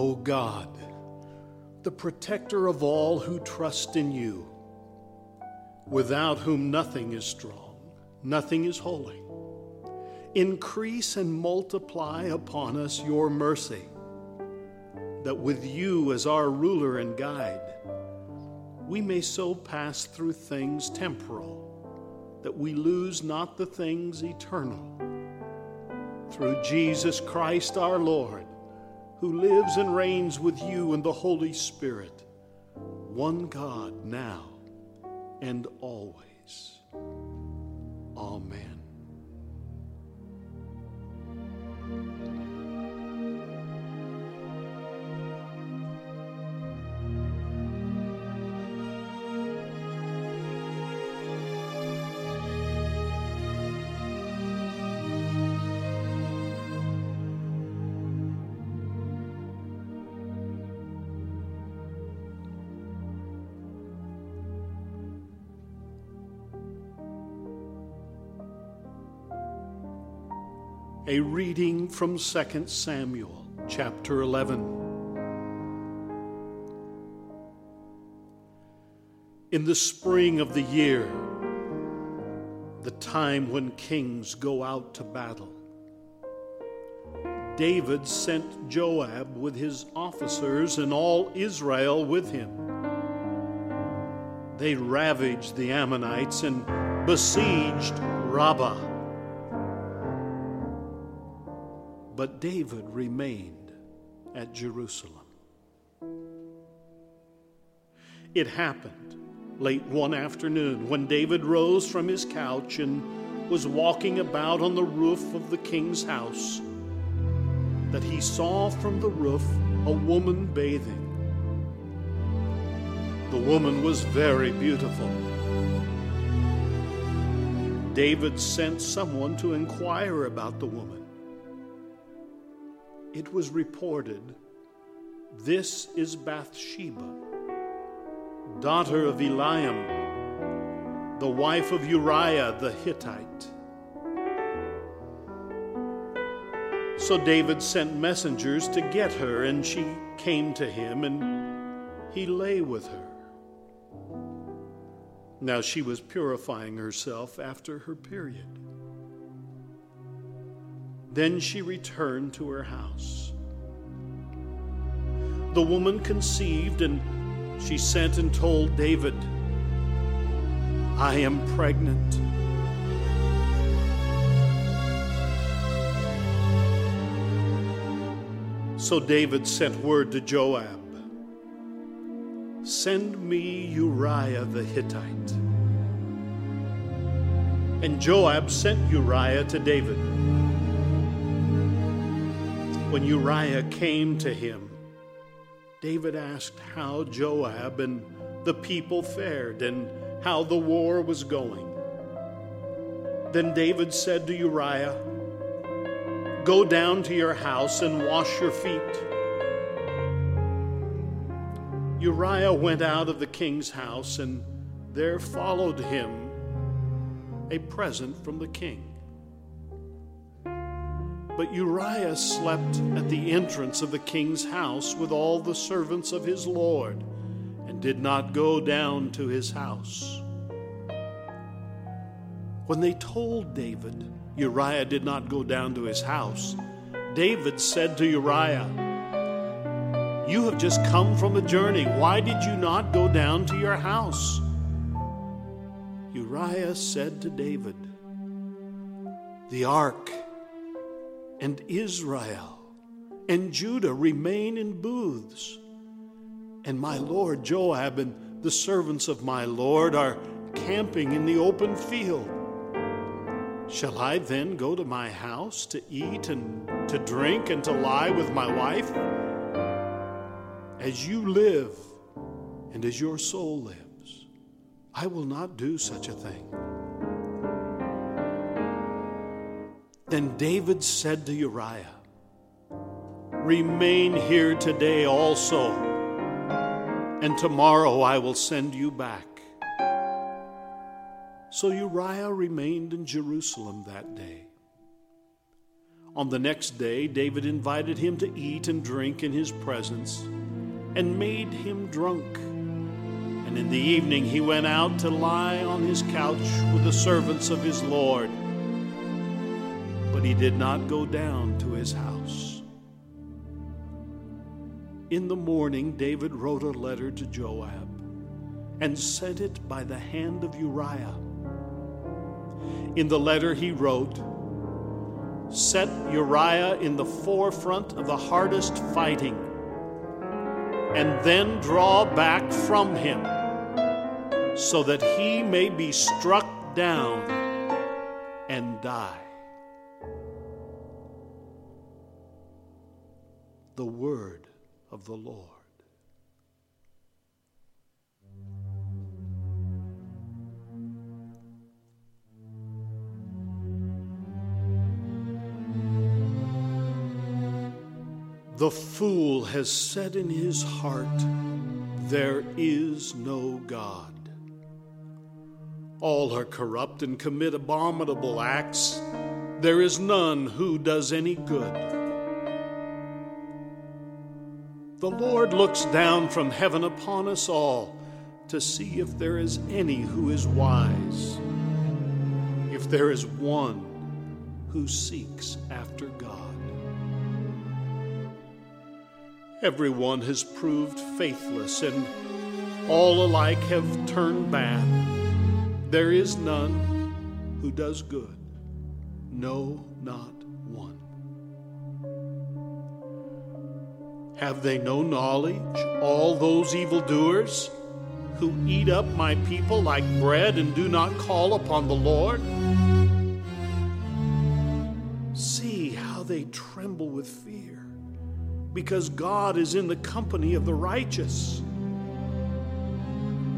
O God, the protector of all who trust in you, without whom nothing is strong, nothing is holy. Increase and multiply upon us your mercy, that with you as our ruler and guide, we may so pass through things temporal that we lose not the things eternal. Through Jesus Christ our Lord, who lives and reigns with you in the Holy Spirit, one God now and always. Amen. A reading from 2 Samuel, chapter 11. In the spring of the year, the time when kings go out to battle, David sent Joab with his officers and all Israel with him. They ravaged the Ammonites and besieged Rabbah. But David remained at Jerusalem. It happened late one afternoon when David rose from his couch and was walking about on the roof of the king's house that he saw from the roof a woman bathing. The woman was very beautiful. David sent someone to inquire about the woman it was reported, This is Bathsheba, daughter of Eliam, the wife of Uriah the Hittite. So David sent messengers to get her, and she came to him, and he lay with her. Now she was purifying herself after her period. Then she returned to her house. The woman conceived, and she sent and told David, I am pregnant. So David sent word to Joab Send me Uriah the Hittite. And Joab sent Uriah to David. When Uriah came to him, David asked how Joab and the people fared and how the war was going. Then David said to Uriah, Go down to your house and wash your feet. Uriah went out of the king's house, and there followed him a present from the king. But Uriah slept at the entrance of the king's house with all the servants of his Lord, and did not go down to his house. When they told David Uriah did not go down to his house, David said to Uriah, You have just come from a journey. Why did you not go down to your house? Uriah said to David, The ark and Israel and Judah remain in booths. And my lord Joab and the servants of my lord are camping in the open field. Shall I then go to my house to eat and to drink and to lie with my wife? As you live and as your soul lives, I will not do such a thing. Then David said to Uriah, Remain here today also, and tomorrow I will send you back. So Uriah remained in Jerusalem that day. On the next day, David invited him to eat and drink in his presence and made him drunk. And in the evening he went out to lie on his couch with the servants of his Lord. But he did not go down to his house. In the morning, David wrote a letter to Joab and sent it by the hand of Uriah. In the letter, he wrote, Set Uriah in the forefront of the hardest fighting, and then draw back from him so that he may be struck down and die. The word of the Lord. The fool has said in his heart, There is no God. All are corrupt and commit abominable acts. There is none who does any good. The Lord looks down from heaven upon us all to see if there is any who is wise, if there is one who seeks after God. Everyone has proved faithless, and all alike have turned bad. There is none who does good, no, not Have they no knowledge, all those evildoers who eat up my people like bread and do not call upon the Lord? See how they tremble with fear, because God is in the company of the righteous.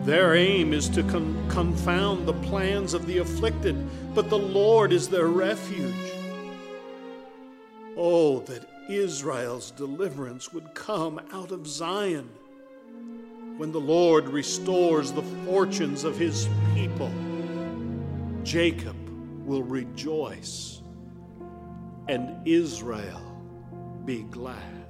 Their aim is to con- confound the plans of the afflicted, but the Lord is their refuge. Oh, that Israel's deliverance would come out of Zion when the Lord restores the fortunes of his people. Jacob will rejoice, and Israel be glad.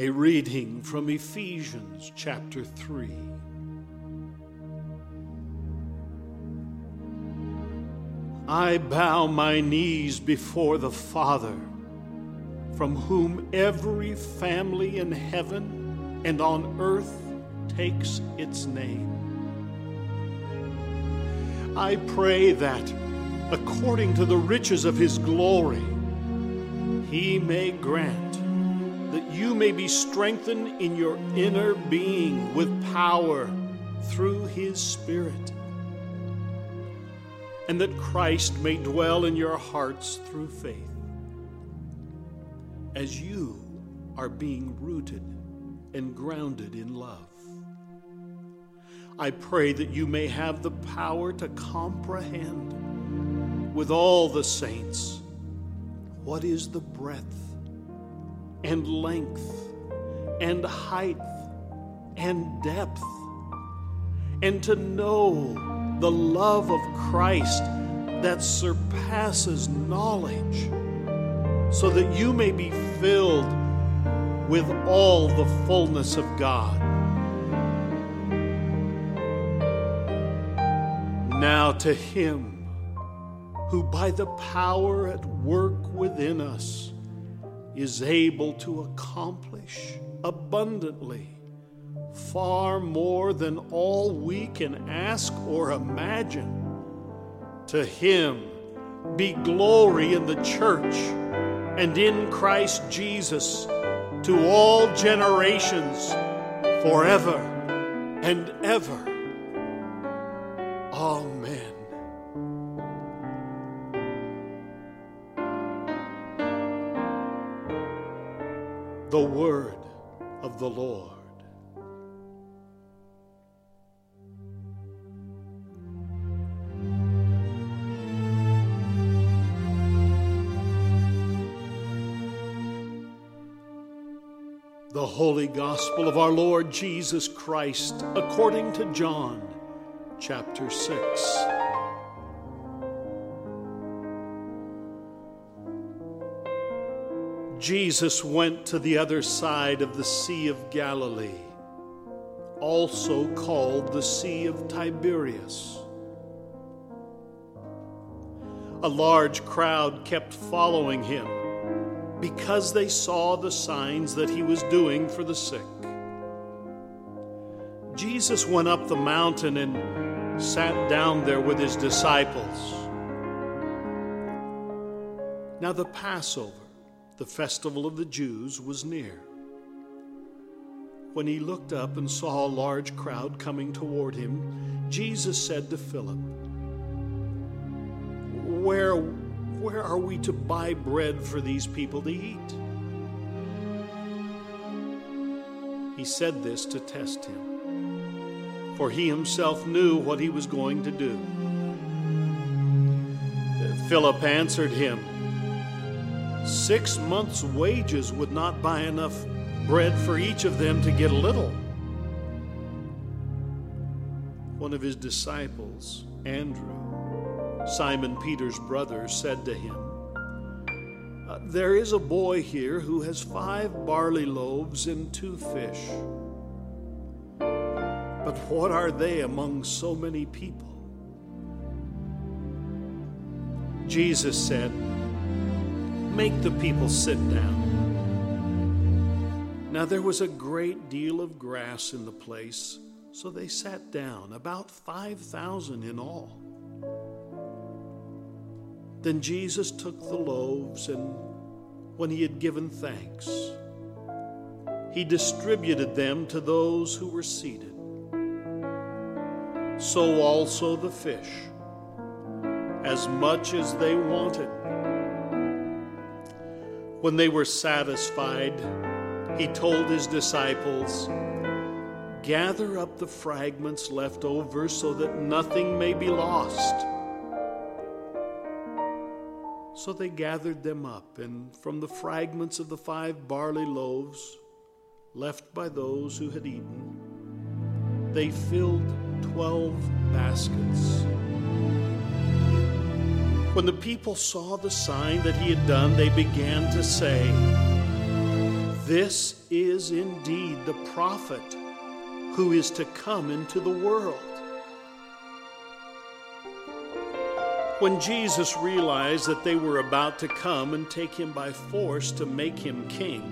A reading from Ephesians chapter 3. I bow my knees before the Father, from whom every family in heaven and on earth takes its name. I pray that, according to the riches of his glory, he may grant that you may be strengthened in your inner being with power through his Spirit, and that Christ may dwell in your hearts through faith, as you are being rooted and grounded in love. I pray that you may have the power to comprehend with all the saints what is the breadth and length and height and depth, and to know the love of Christ that surpasses knowledge, so that you may be filled with all the fullness of God. Now to Him who by the power at work within us is able to accomplish abundantly far more than all we can ask or imagine. To Him be glory in the church and in Christ Jesus to all generations forever and ever. Amen. the word of the Lord. The Holy Gospel of our Lord Jesus Christ according to John chapter 6. Jesus went to the other side of the Sea of Galilee, also called the Sea of Tiberias. A large crowd kept following him because they saw the signs that he was doing for the sick. Jesus went up the mountain and sat down there with his disciples. Now, the Passover, the festival of the Jews, was near. When he looked up and saw a large crowd coming toward him, Jesus said to Philip, Where where are we to buy bread for these people to eat? He said this to test him, for he himself knew what he was going to do. Philip answered him, Six months' wages would not buy enough bread for each of them to get a little. One of his disciples, Andrew, Simon Peter's brother, said to him, uh, There is a boy here who has five barley loaves and two fish. But what are they among so many people? Jesus said, Make the people sit down. Now there was a great deal of grass in the place, so they sat down, about 5,000 in all. Then Jesus took the loaves, and when he had given thanks, he distributed them to those who were seated. So also the fish, as much as they wanted. When they were satisfied, he told his disciples, Gather up the fragments left over so that nothing may be lost. So they gathered them up, and from the fragments of the five barley loaves left by those who had eaten, they filled twelve baskets. When the people saw the sign that he had done, they began to say, This is indeed the prophet who is to come into the world. When Jesus realized that they were about to come and take him by force to make him king,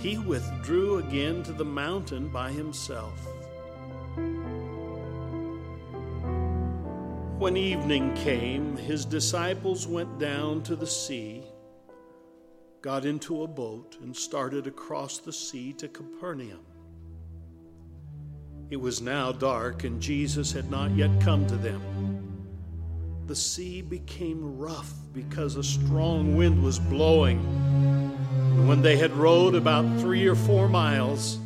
he withdrew again to the mountain by himself. When evening came, his disciples went down to the sea, got into a boat, and started across the sea to Capernaum. It was now dark, and Jesus had not yet come to them the sea became rough because a strong wind was blowing. And when they had rowed about three or four miles,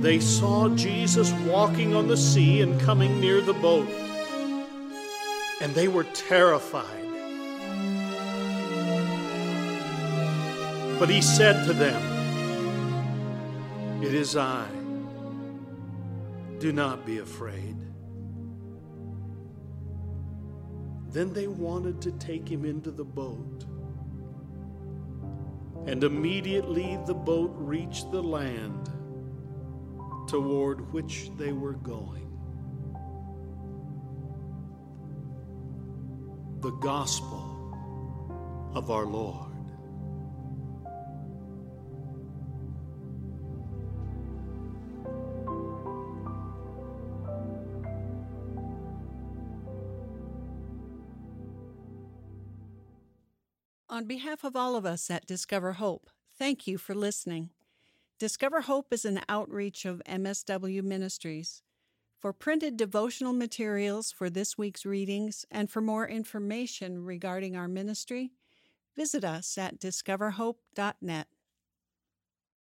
they saw Jesus walking on the sea and coming near the boat. And they were terrified. But he said to them, It is I. Do not be afraid. Then they wanted to take him into the boat. And immediately the boat reached the land toward which they were going. The Gospel of our Lord. On behalf of all of us at Discover Hope, thank you for listening. Discover Hope is an outreach of MSW Ministries. For printed devotional materials for this week's readings and for more information regarding our ministry, visit us at discoverhope.net.